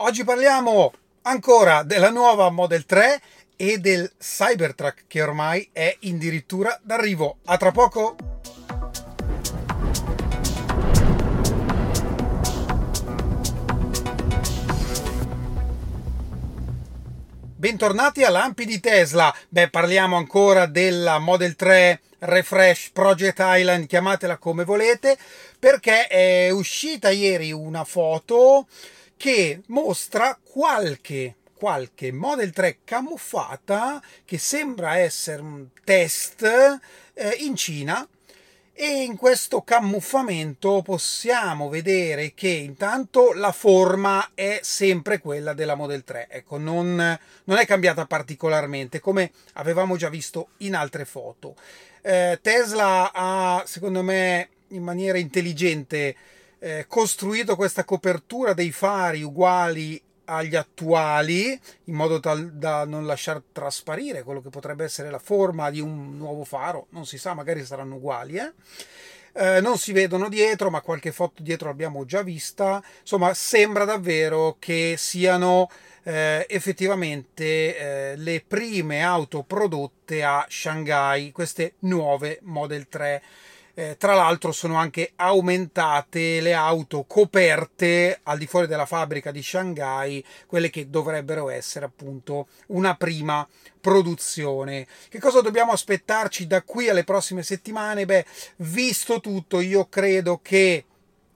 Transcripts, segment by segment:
Oggi parliamo ancora della nuova Model 3 e del Cybertruck che ormai è addirittura d'arrivo. A tra poco! Bentornati a Lampi di Tesla. Beh, parliamo ancora della Model 3 Refresh Project Island, chiamatela come volete, perché è uscita ieri una foto che mostra qualche qualche Model 3 camuffata che sembra essere un test eh, in Cina e in questo camuffamento possiamo vedere che intanto la forma è sempre quella della Model 3, ecco, non, non è cambiata particolarmente come avevamo già visto in altre foto. Eh, Tesla ha, secondo me, in maniera intelligente eh, costruito questa copertura dei fari uguali agli attuali in modo tal da non lasciar trasparire quello che potrebbe essere la forma di un nuovo faro. Non si sa magari saranno uguali eh? Eh, non si vedono dietro ma qualche foto dietro l'abbiamo già vista. Insomma sembra davvero che siano eh, effettivamente eh, le prime auto prodotte a Shanghai queste nuove Model 3 eh, tra l'altro sono anche aumentate le auto coperte al di fuori della fabbrica di Shanghai, quelle che dovrebbero essere appunto una prima produzione. Che cosa dobbiamo aspettarci da qui alle prossime settimane? Beh, visto tutto, io credo che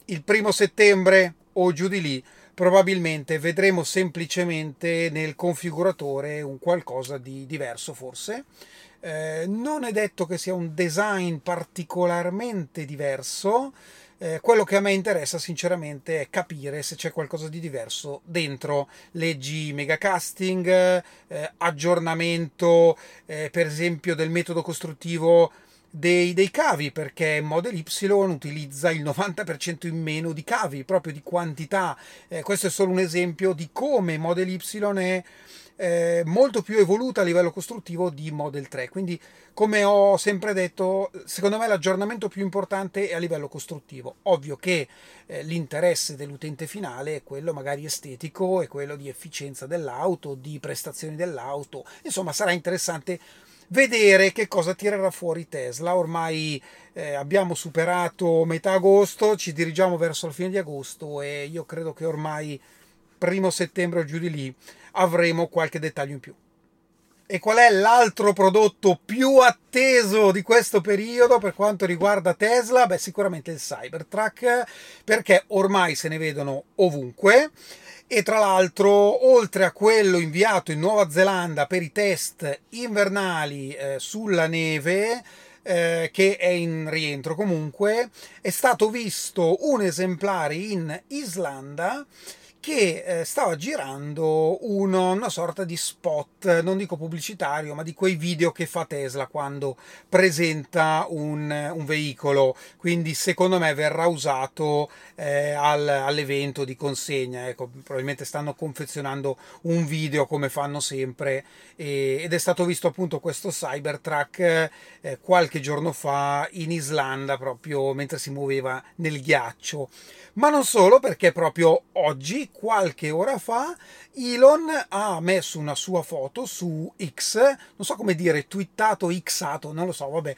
il primo settembre o giù di lì probabilmente vedremo semplicemente nel configuratore un qualcosa di diverso forse eh, non è detto che sia un design particolarmente diverso. Eh, quello che a me interessa sinceramente è capire se c'è qualcosa di diverso dentro leggi megacasting, eh, aggiornamento eh, per esempio del metodo costruttivo dei, dei, cavi perché Model Y utilizza il 90% in meno di cavi, proprio di quantità. Eh, questo è solo un esempio di come Model Y è eh, molto più evoluta a livello costruttivo di Model 3. Quindi, come ho sempre detto, secondo me l'aggiornamento più importante è a livello costruttivo. Ovvio che eh, l'interesse dell'utente finale è quello magari estetico, è quello di efficienza dell'auto, di prestazioni dell'auto. Insomma, sarà interessante vedere che cosa tirerà fuori Tesla. Ormai eh, abbiamo superato metà agosto, ci dirigiamo verso la fine di agosto e io credo che ormai primo settembre o giù di lì avremo qualche dettaglio in più. E qual è l'altro prodotto più atteso di questo periodo per quanto riguarda Tesla? Beh, sicuramente il Cybertruck, perché ormai se ne vedono ovunque. E tra l'altro, oltre a quello inviato in Nuova Zelanda per i test invernali eh, sulla neve, eh, che è in rientro comunque, è stato visto un esemplare in Islanda che eh, stava girando uno, una sorta di spot, non dico pubblicitario, ma di quei video che fa Tesla quando presenta un, un veicolo. Quindi secondo me verrà usato eh, al, all'evento di consegna. Ecco, probabilmente stanno confezionando un video come fanno sempre e, ed è stato visto appunto questo Cybertruck eh, qualche giorno fa in Islanda proprio mentre si muoveva nel ghiaccio. Ma non solo perché proprio oggi qualche ora fa Elon ha messo una sua foto su X, non so come dire, twittato, xato, non lo so, vabbè,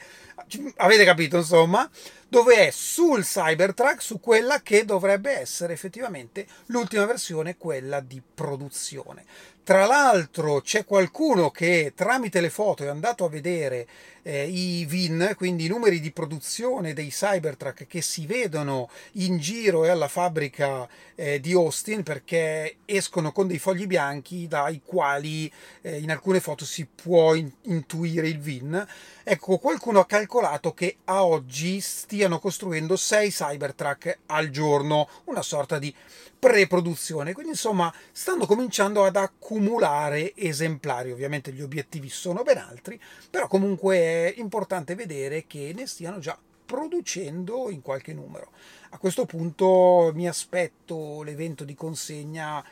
avete capito insomma, dove è sul Cybertruck, su quella che dovrebbe essere effettivamente l'ultima versione, quella di produzione. Tra l'altro c'è qualcuno che tramite le foto è andato a vedere eh, i VIN, quindi i numeri di produzione dei Cybertruck che si vedono in giro e alla fabbrica eh, di Austin perché escono con dei fogli bianchi dai quali eh, in alcune foto si può in- intuire il VIN. Ecco, qualcuno ha calcolato che a oggi stiano costruendo 6 Cybertruck al giorno, una sorta di pre-produzione. Quindi, insomma, stanno cominciando ad accumulare esemplari. Ovviamente gli obiettivi sono ben altri, però comunque è importante vedere che ne stiano già producendo in qualche numero. A questo punto mi aspetto l'evento di consegna,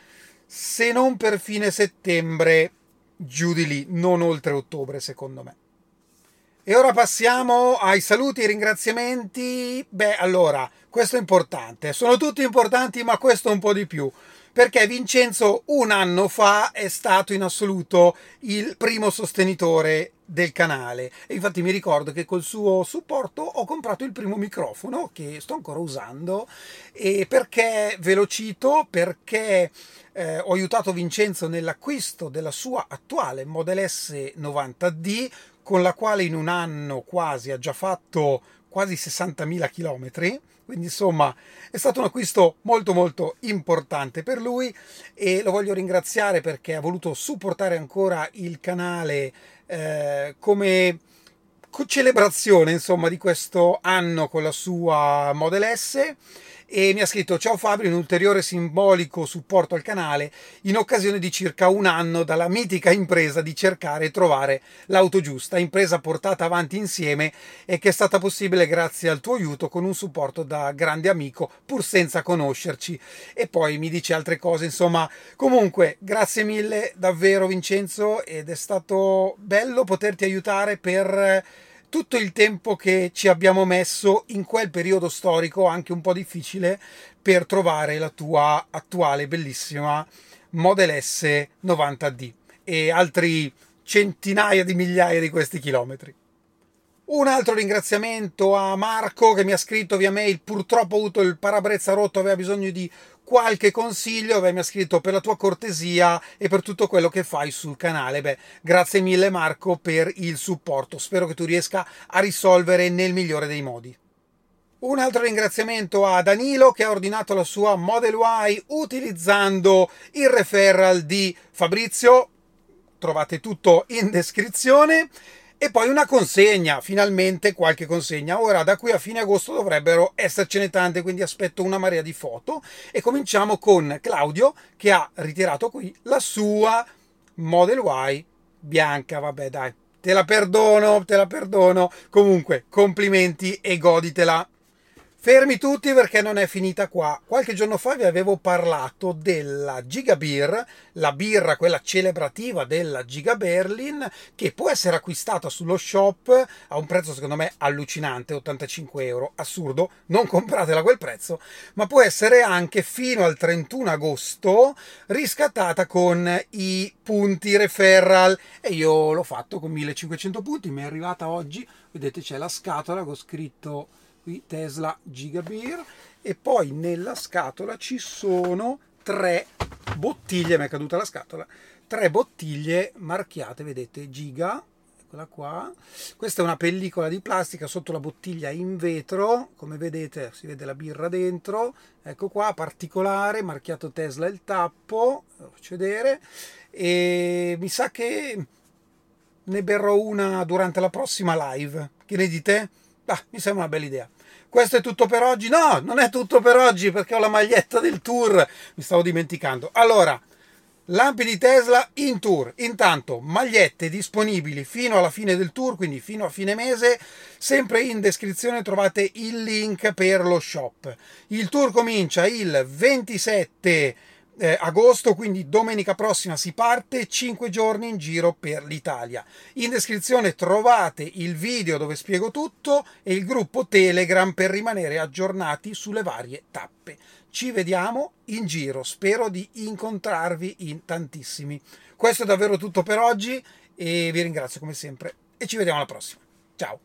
se non per fine settembre, giù di lì, non oltre ottobre, secondo me. E ora passiamo ai saluti e ringraziamenti. Beh, allora, questo è importante. Sono tutti importanti, ma questo un po' di più. perché Vincenzo un anno fa è stato in assoluto il primo sostenitore del canale e infatti mi ricordo che col suo supporto ho comprato il primo microfono che sto ancora usando e perché ve lo cito perché eh, ho aiutato Vincenzo nell'acquisto della sua attuale Model S 90D con la quale in un anno quasi ha già fatto quasi 60.000 km quindi insomma è stato un acquisto molto molto importante per lui e lo voglio ringraziare perché ha voluto supportare ancora il canale eh, come celebrazione insomma di questo anno con la sua Model S e mi ha scritto ciao Fabio un ulteriore simbolico supporto al canale in occasione di circa un anno dalla mitica impresa di cercare e trovare l'auto giusta impresa portata avanti insieme e che è stata possibile grazie al tuo aiuto con un supporto da grande amico pur senza conoscerci. E poi mi dice altre cose insomma. Comunque grazie mille davvero Vincenzo ed è stato bello poterti aiutare per tutto il tempo che ci abbiamo messo in quel periodo storico, anche un po' difficile, per trovare la tua attuale bellissima Model S 90D e altri centinaia di migliaia di questi chilometri. Un altro ringraziamento a Marco che mi ha scritto via mail, purtroppo ho avuto il parabrezza rotto, aveva bisogno di qualche consiglio, beh, mi ha scritto per la tua cortesia e per tutto quello che fai sul canale. Beh, grazie mille Marco per il supporto, spero che tu riesca a risolvere nel migliore dei modi. Un altro ringraziamento a Danilo che ha ordinato la sua Model Y utilizzando il referral di Fabrizio. Trovate tutto in descrizione e poi una consegna, finalmente qualche consegna. Ora da qui a fine agosto dovrebbero essercene tante, quindi aspetto una marea di foto e cominciamo con Claudio che ha ritirato qui la sua Model Y bianca, vabbè dai, te la perdono, te la perdono. Comunque, complimenti e goditela. Fermi tutti perché non è finita qua. Qualche giorno fa vi avevo parlato della Giga Beer, la birra, quella celebrativa della Giga Berlin, che può essere acquistata sullo shop a un prezzo secondo me allucinante, 85 euro, assurdo, non compratela a quel prezzo, ma può essere anche fino al 31 agosto riscattata con i punti referral. E io l'ho fatto con 1500 punti, mi è arrivata oggi, vedete c'è la scatola ho scritto qui Tesla Gigabeer. E poi nella scatola ci sono tre bottiglie, mi è caduta la scatola, tre bottiglie marchiate, vedete, Giga, eccola qua, questa è una pellicola di plastica sotto la bottiglia in vetro, come vedete si vede la birra dentro, ecco qua, particolare, marchiato Tesla il tappo, lo faccio vedere, e mi sa che ne berrò una durante la prossima live, che ne dite? Ah, mi sembra una bella idea. Questo è tutto per oggi? No, non è tutto per oggi perché ho la maglietta del tour. Mi stavo dimenticando. Allora, lampi di Tesla in tour. Intanto, magliette disponibili fino alla fine del tour, quindi fino a fine mese. Sempre in descrizione trovate il link per lo shop. Il tour comincia il 27 eh, agosto, quindi domenica prossima si parte, 5 giorni in giro per l'Italia. In descrizione trovate il video dove spiego tutto e il gruppo Telegram per rimanere aggiornati sulle varie tappe. Ci vediamo in giro, spero di incontrarvi in tantissimi. Questo è davvero tutto per oggi e vi ringrazio come sempre e ci vediamo alla prossima. Ciao!